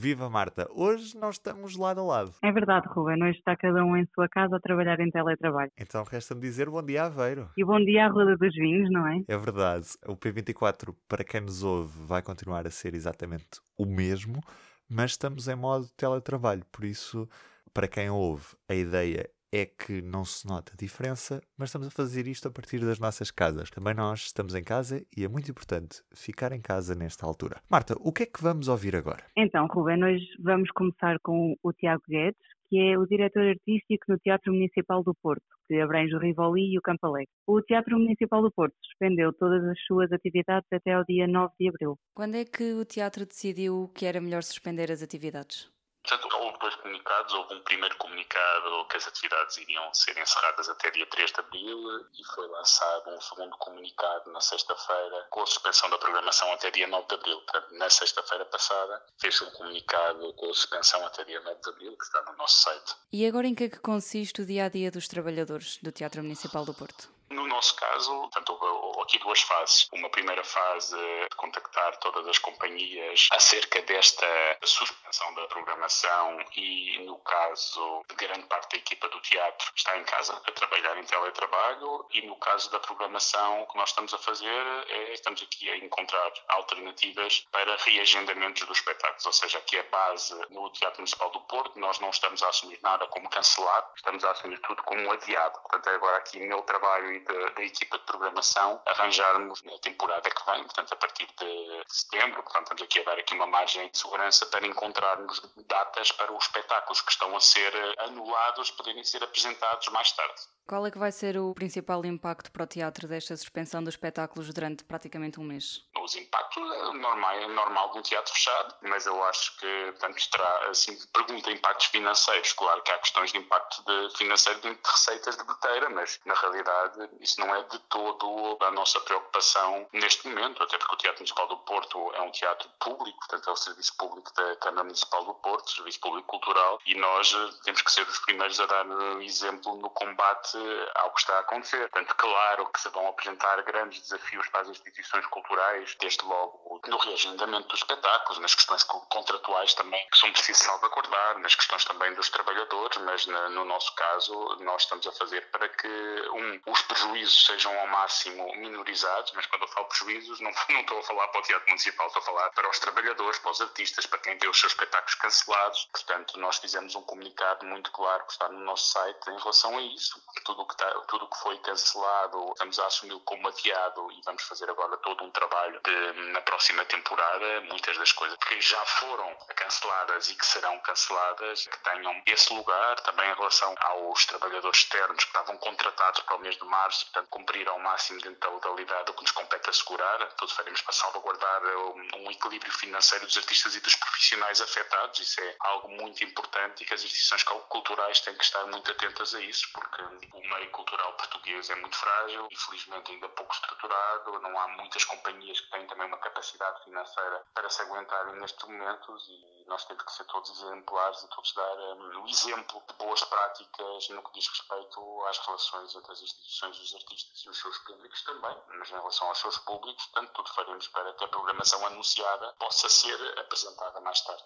Viva Marta! Hoje nós estamos lado a lado. É verdade, Ruben. Hoje está cada um em sua casa a trabalhar em teletrabalho. Então resta-me dizer bom dia Aveiro. E bom dia à Roda dos Vinhos, não é? É verdade. O P24, para quem nos ouve, vai continuar a ser exatamente o mesmo, mas estamos em modo teletrabalho. Por isso, para quem ouve, a ideia é que não se nota diferença, mas estamos a fazer isto a partir das nossas casas. Também nós estamos em casa e é muito importante ficar em casa nesta altura. Marta, o que é que vamos ouvir agora? Então, Ruben, hoje vamos começar com o Tiago Guedes, que é o diretor artístico no Teatro Municipal do Porto, que abrange o Rivoli e o Campo Alegre. O Teatro Municipal do Porto suspendeu todas as suas atividades até ao dia 9 de abril. Quando é que o teatro decidiu que era melhor suspender as atividades? Portanto, houve dois comunicados. Houve um primeiro comunicado que as atividades iriam ser encerradas até dia 3 de abril e foi lançado um segundo comunicado na sexta-feira com a suspensão da programação até dia 9 de abril. Portanto, na sexta-feira passada fez-se um comunicado com a suspensão até dia 9 de abril, que está no nosso site. E agora em que é que consiste o dia a dia dos trabalhadores do Teatro Municipal do Porto? No nosso caso, portanto, houve aqui duas fases. Uma primeira fase de contactar todas as companhias acerca desta suspensão da programação e, no caso de grande parte da equipa do teatro, está em casa a trabalhar em teletrabalho e, no caso da programação, o que nós estamos a fazer é estamos aqui a encontrar alternativas para reagendamentos dos espetáculos, ou seja, aqui a base no Teatro Municipal do Porto, nós não estamos a assumir nada como cancelado, estamos a assumir tudo como adiado. Portanto, é agora aqui meu trabalho e da, da equipa de programação arranjarmos na temporada que vem, portanto, a partir de setembro, portanto, estamos aqui a dar aqui uma margem de segurança para encontrarmos datas para os espetáculos que estão a ser anulados poderem ser apresentados mais tarde. Qual é que vai ser o principal impacto para o teatro desta suspensão dos espetáculos durante praticamente um mês? Os impactos é normal, é normal de um teatro fechado, mas eu acho que, portanto, terá, assim, pergunta impactos financeiros. Claro que há questões de impacto de financeiro de receitas de bilheteira, mas na realidade isso não é de todo a nossa preocupação neste momento, até porque o Teatro Municipal do Porto é um teatro público, portanto é o serviço público da Câmara Municipal do Porto, serviço público cultural, e nós eh, temos que ser os primeiros a dar exemplo no combate ao que está a acontecer. Portanto, claro que se vão apresentar grandes desafios para as instituições culturais, desde logo no reagendamento dos espetáculos, nas questões contratuais também que são precisos salvaguardar, nas questões também dos trabalhadores, mas no nosso caso nós estamos a fazer para que, um, os prejuízos sejam ao máximo minorizados, mas quando eu falo prejuízos não, não estou a falar para o Teatro Municipal, estou a falar para os trabalhadores, para os artistas, para quem vê os seus espetáculos cancelados. Portanto, nós fizemos um comunicado muito claro que está no nosso site em relação a isso tudo que, está, tudo que foi cancelado estamos a assumir como adiado e vamos fazer agora todo um trabalho de, na próxima temporada, muitas das coisas que já foram canceladas e que serão canceladas, que tenham esse lugar, também em relação aos trabalhadores externos que estavam contratados para o mês de março, portanto cumprir ao máximo dentro da legalidade o que nos compete assegurar, tudo faremos para salvaguardar um, um equilíbrio financeiro dos artistas e dos profissionais afetados, isso é algo muito importante e que as instituições culturais têm que estar muito atentas a isso, porque o meio cultural português é muito frágil, infelizmente ainda pouco estruturado, não há muitas companhias que têm também uma capacidade financeira para se aguentarem nestes momentos e nós temos que ser todos exemplares e todos dar um, exemplo de boas práticas no que diz respeito às relações entre as instituições os artistas e os seus públicos também, mas em relação aos seus públicos, portanto, tudo faremos para que a programação anunciada possa ser apresentada mais tarde.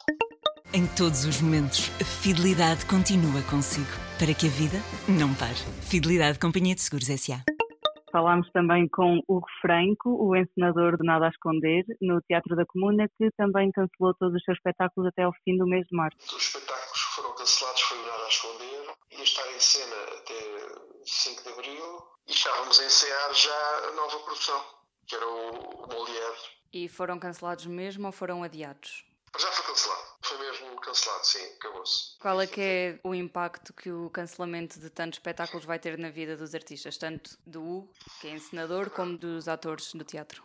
Em todos os momentos, a fidelidade continua consigo, para que a vida não pare. Fidelidade Companhia de Seguros S.A. Falámos também com o Franco, o encenador de Nada a Esconder, no Teatro da Comuna, que também cancelou todos os seus espetáculos até ao fim do mês de março. Os espetáculos que foram cancelados foi o Nada a Esconder, ia estar em cena até 5 de Abril e estávamos a ensaiar já a nova produção, que era o Molière. E foram cancelados mesmo ou foram adiados? Já foi cancelado. Cancelado, sim, acabou-se. Qual é que é o impacto que o cancelamento de tantos espetáculos vai ter na vida dos artistas, tanto do Hugo, que é encenador, como dos atores do teatro?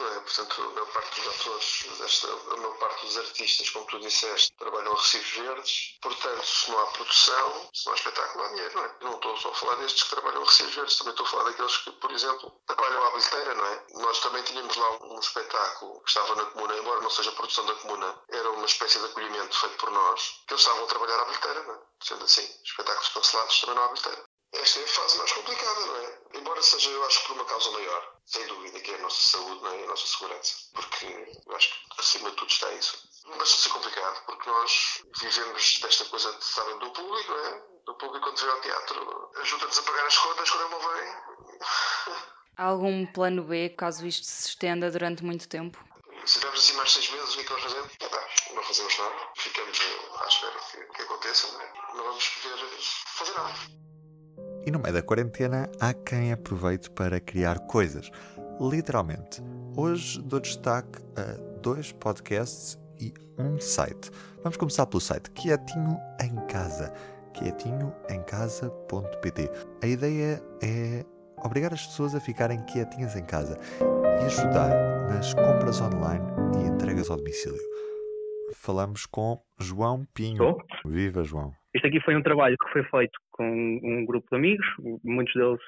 É? Portanto, a maior parte dos atores, desta, a maior parte dos artistas, como tu disseste, trabalham a recibos verdes. Portanto, se não há produção, se não há espetáculo, não há dinheiro, não é? não estou só a falar destes que trabalham a recibos verdes, também estou a falar daqueles que, por exemplo, trabalham à bilheteira, não é? Nós também tínhamos lá um espetáculo que estava na comuna, embora não seja produção da comuna, era uma espécie de acolhimento feito por nós, que eles estavam a trabalhar à bilheteira, não é? Sendo assim, espetáculos cancelados também não há bilheteira. Esta é a fase mais complicada, não é? Embora seja, eu acho, por uma causa maior, sem dúvida, que é a nossa saúde não é? a nossa segurança. Porque eu acho que acima de tudo está isso. Não basta ser complicado. porque nós vivemos desta coisa de estar do público, não é? Do público quando vem ao teatro ajuda-nos a pagar as contas quando ele não vem. Há algum plano B caso isto se estenda durante muito tempo? Se tivermos assim mais seis meses, o que é que nós fazemos? Ah, não fazemos nada. Ficamos à espera que, que aconteça, não, é? não vamos poder fazer nada. E no meio da quarentena há quem aproveite para criar coisas. Literalmente. Hoje dou destaque a dois podcasts e um site. Vamos começar pelo site Quietinho em Casa. quietinhoemcasa.pt A ideia é obrigar as pessoas a ficarem quietinhas em casa e ajudar nas compras online e entregas ao domicílio. Falamos com João Pinho. Estou? Viva, João. Isto aqui foi um trabalho que foi feito com um grupo de amigos, muitos deles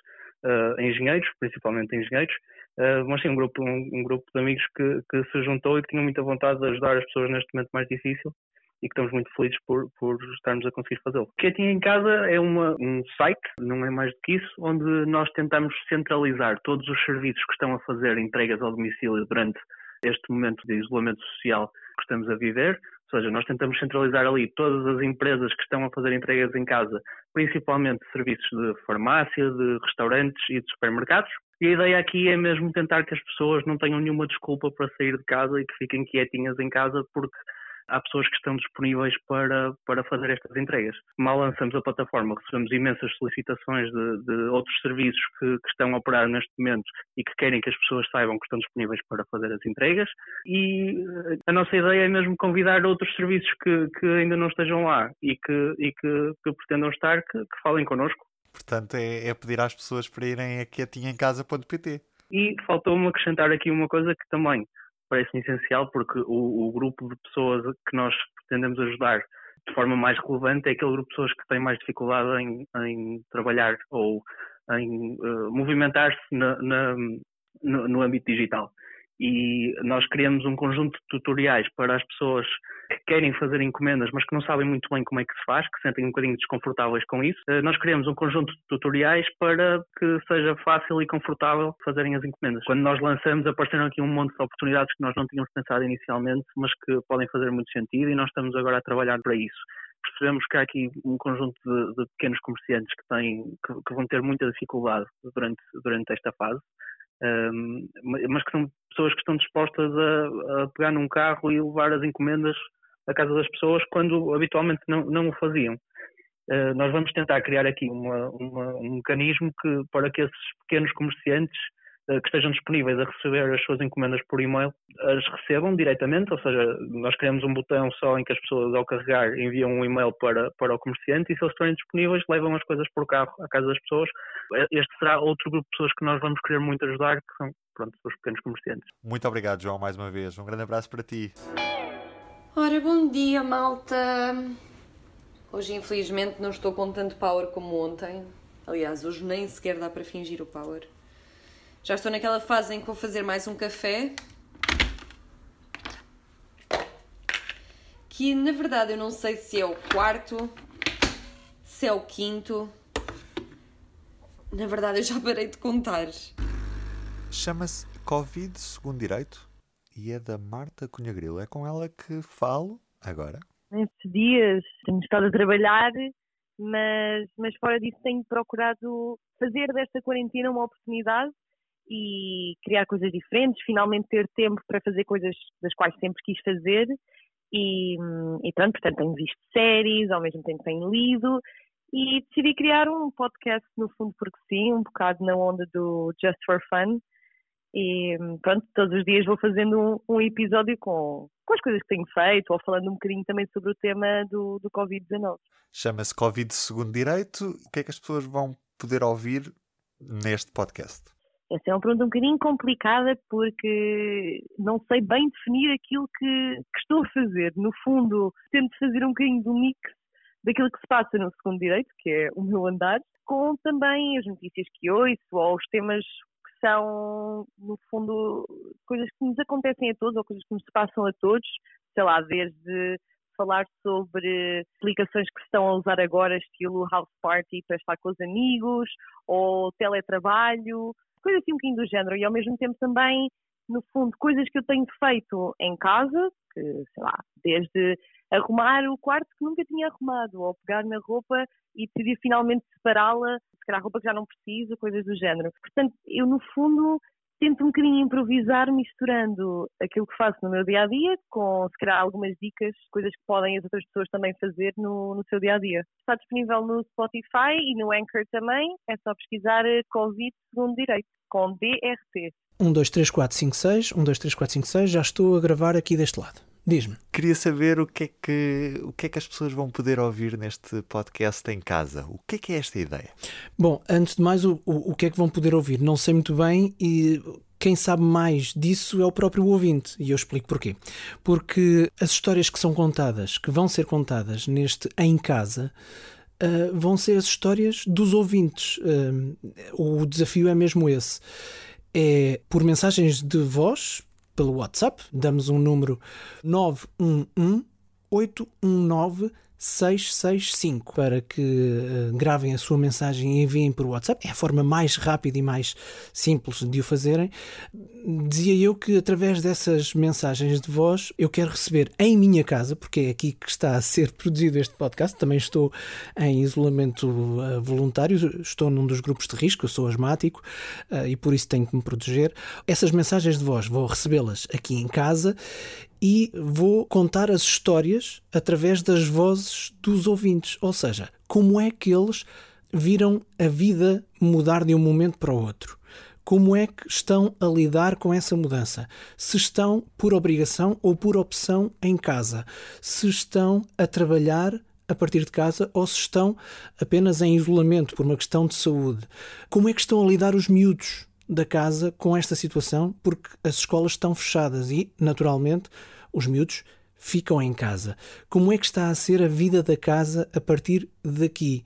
uh, engenheiros, principalmente engenheiros, uh, mas sim um grupo, um, um, grupo de amigos que, que se juntou e que tinham muita vontade de ajudar as pessoas neste momento mais difícil e que estamos muito felizes por, por estarmos a conseguir fazê-lo. O Quietinho em Casa é uma, um site, não é mais do que isso, onde nós tentamos centralizar todos os serviços que estão a fazer entregas ao domicílio durante este momento de isolamento social que estamos a viver. Ou seja, nós tentamos centralizar ali todas as empresas que estão a fazer entregas em casa, principalmente serviços de farmácia, de restaurantes e de supermercados. E a ideia aqui é mesmo tentar que as pessoas não tenham nenhuma desculpa para sair de casa e que fiquem quietinhas em casa, porque há pessoas que estão disponíveis para, para fazer estas entregas. Mal lançamos a plataforma, recebemos imensas solicitações de, de outros serviços que, que, estão a operar neste momento e que querem que as pessoas saibam que estão disponíveis para fazer as entregas. E eh, a nossa ideia é mesmo convidar outros serviços que, que ainda não estejam lá e que, e que, que pretendam estar, que, que falem connosco. Portanto, é, é, pedir às pessoas para irem a quietinhaemcasa.pt. E faltou-me acrescentar aqui uma coisa que também parece-me essencial porque o, o, grupo de pessoas que nós pretendemos ajudar de forma mais relevante é aquele grupo de pessoas que tem mais dificuldade em, em trabalhar ou em uh, movimentar-se no, no âmbito digital e nós criamos um conjunto de tutoriais para as pessoas que querem fazer encomendas, mas que não sabem muito bem como é que se faz, que sentem um bocadinho desconfortáveis com isso. Eh, nós criamos um conjunto de tutoriais para que seja fácil e confortável fazerem as encomendas. Quando nós lançamos, apareceram aqui um monte de oportunidades que nós não tínhamos pensado inicialmente, mas que podem fazer muito sentido e nós estamos agora a trabalhar para isso percebemos que há aqui um conjunto de, de pequenos comerciantes que, têm, que, que, vão ter muita dificuldade durante, durante esta fase mas que são pessoas que estão dispostas a, a, pegar num carro e levar as encomendas à casa das pessoas quando habitualmente não, não o faziam. Uh, nós vamos tentar criar aqui uma, uma, um mecanismo que, para que esses pequenos comerciantes que estejam disponíveis a receber as suas encomendas por e-mail, as recebam diretamente, ou seja, nós criamos um botão só em que as pessoas ao carregar enviam um e-mail para, para o comerciante e se eles estiverem disponíveis levam as coisas por carro à casa das pessoas. Este será outro grupo de pessoas que nós vamos querer muito ajudar, que são pronto, os pequenos comerciantes. Muito obrigado, João, mais uma vez. Um grande abraço para ti. Ora, bom dia, malta. Hoje, infelizmente, não estou com tanto power como ontem. Aliás, hoje nem sequer dá para fingir o power. Já estou naquela fase em que vou fazer mais um café. Que na verdade eu não sei se é o quarto, se é o quinto. Na verdade eu já parei de contar. Chama-se Covid Segundo Direito e é da Marta Cunha Grilo. É com ela que falo agora. Nestes dias tenho estado a trabalhar, mas, mas fora disso tenho procurado fazer desta quarentena uma oportunidade e criar coisas diferentes, finalmente ter tempo para fazer coisas das quais sempre quis fazer. E, e pronto, portanto, tenho visto séries, ao mesmo tempo tenho lido e decidi criar um podcast, no fundo, porque sim, um bocado na onda do Just for Fun. E pronto, todos os dias vou fazendo um, um episódio com, com as coisas que tenho feito ou falando um bocadinho também sobre o tema do, do Covid-19. Chama-se Covid Segundo Direito. O que é que as pessoas vão poder ouvir neste podcast? Essa é uma pergunta um bocadinho complicada porque não sei bem definir aquilo que, que estou a fazer. No fundo, tento fazer um bocadinho do mix daquilo que se passa no segundo direito, que é o meu andar, com também as notícias que ouço ou os temas que são, no fundo, coisas que nos acontecem a todos ou coisas que nos passam a todos, sei lá, desde falar sobre aplicações que estão a usar agora, estilo house party para estar com os amigos, ou teletrabalho, coisas assim um bocadinho do género, e ao mesmo tempo também, no fundo, coisas que eu tenho feito em casa, que, sei lá, desde arrumar o quarto que nunca tinha arrumado, ou pegar na roupa e decidir finalmente separá-la, se calhar roupa que já não preciso, coisas do género. Portanto, eu no fundo tento um bocadinho improvisar misturando aquilo que faço no meu dia a dia com, se calhar, algumas dicas, coisas que podem as outras pessoas também fazer no, no seu dia a dia. Está disponível no Spotify e no Anchor também, é só pesquisar Covid segundo direito, com DRT. 1, 2, 3, 4, 5, 6, 1, 2, 3, 4, 5, 6, já estou a gravar aqui deste lado. Diz-me. Queria saber o que, é que, o que é que as pessoas vão poder ouvir neste podcast em casa. O que é que é esta ideia? Bom, antes de mais, o, o, o que é que vão poder ouvir? Não sei muito bem e quem sabe mais disso é o próprio ouvinte. E eu explico porquê. Porque as histórias que são contadas, que vão ser contadas neste Em Casa, uh, vão ser as histórias dos ouvintes. Uh, o desafio é mesmo esse. É por mensagens de voz, pelo WhatsApp, damos um número 911 819 665 para que uh, gravem a sua mensagem e enviem por WhatsApp. É a forma mais rápida e mais simples de o fazerem. Dizia eu que através dessas mensagens de voz eu quero receber em minha casa, porque é aqui que está a ser produzido este podcast. Também estou em isolamento uh, voluntário, estou num dos grupos de risco, eu sou asmático uh, e por isso tenho que me proteger. Essas mensagens de voz vou recebê-las aqui em casa e vou contar as histórias através das vozes dos ouvintes, ou seja, como é que eles viram a vida mudar de um momento para o outro. Como é que estão a lidar com essa mudança? Se estão por obrigação ou por opção em casa? Se estão a trabalhar a partir de casa ou se estão apenas em isolamento por uma questão de saúde? Como é que estão a lidar os miúdos da casa com esta situação? Porque as escolas estão fechadas e, naturalmente, os miúdos ficam em casa. Como é que está a ser a vida da casa a partir daqui?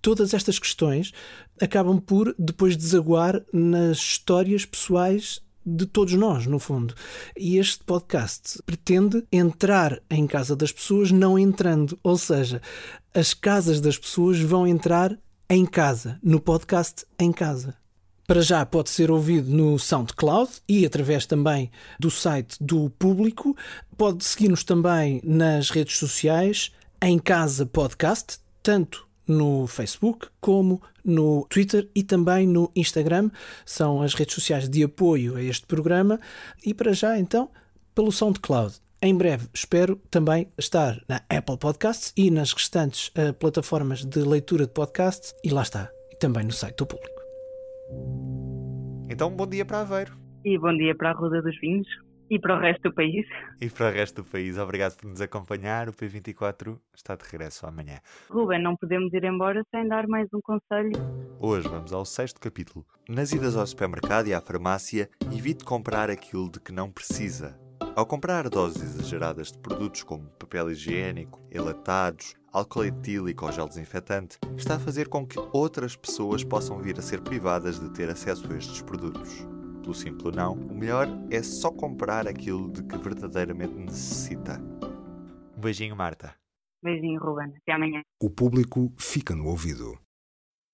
Todas estas questões acabam por depois desaguar nas histórias pessoais de todos nós, no fundo. E este podcast pretende entrar em casa das pessoas não entrando, ou seja, as casas das pessoas vão entrar em casa, no podcast em casa. Para já pode ser ouvido no SoundCloud e através também do site do público. Pode seguir-nos também nas redes sociais, em Casa Podcast, tanto no Facebook como no Twitter e também no Instagram. São as redes sociais de apoio a este programa. E para já, então, pelo SoundCloud. Em breve espero também estar na Apple Podcasts e nas restantes uh, plataformas de leitura de podcasts. E lá está, também no site do público. Então, bom dia para Aveiro. E bom dia para a Ruda dos Vinhos. E para o resto do país. E para o resto do país. Obrigado por nos acompanhar. O P24 está de regresso amanhã. Ruben, não podemos ir embora sem dar mais um conselho. Hoje vamos ao sexto capítulo. Nas idas ao supermercado e à farmácia, evite comprar aquilo de que não precisa. Ao comprar doses exageradas de produtos como papel higiênico, enlatados, álcool etílico ou gel desinfetante, está a fazer com que outras pessoas possam vir a ser privadas de ter acesso a estes produtos. Pelo simples não, o melhor é só comprar aquilo de que verdadeiramente necessita. Um beijinho, Marta. Beijinho, Ruben. Até amanhã. O público fica no ouvido.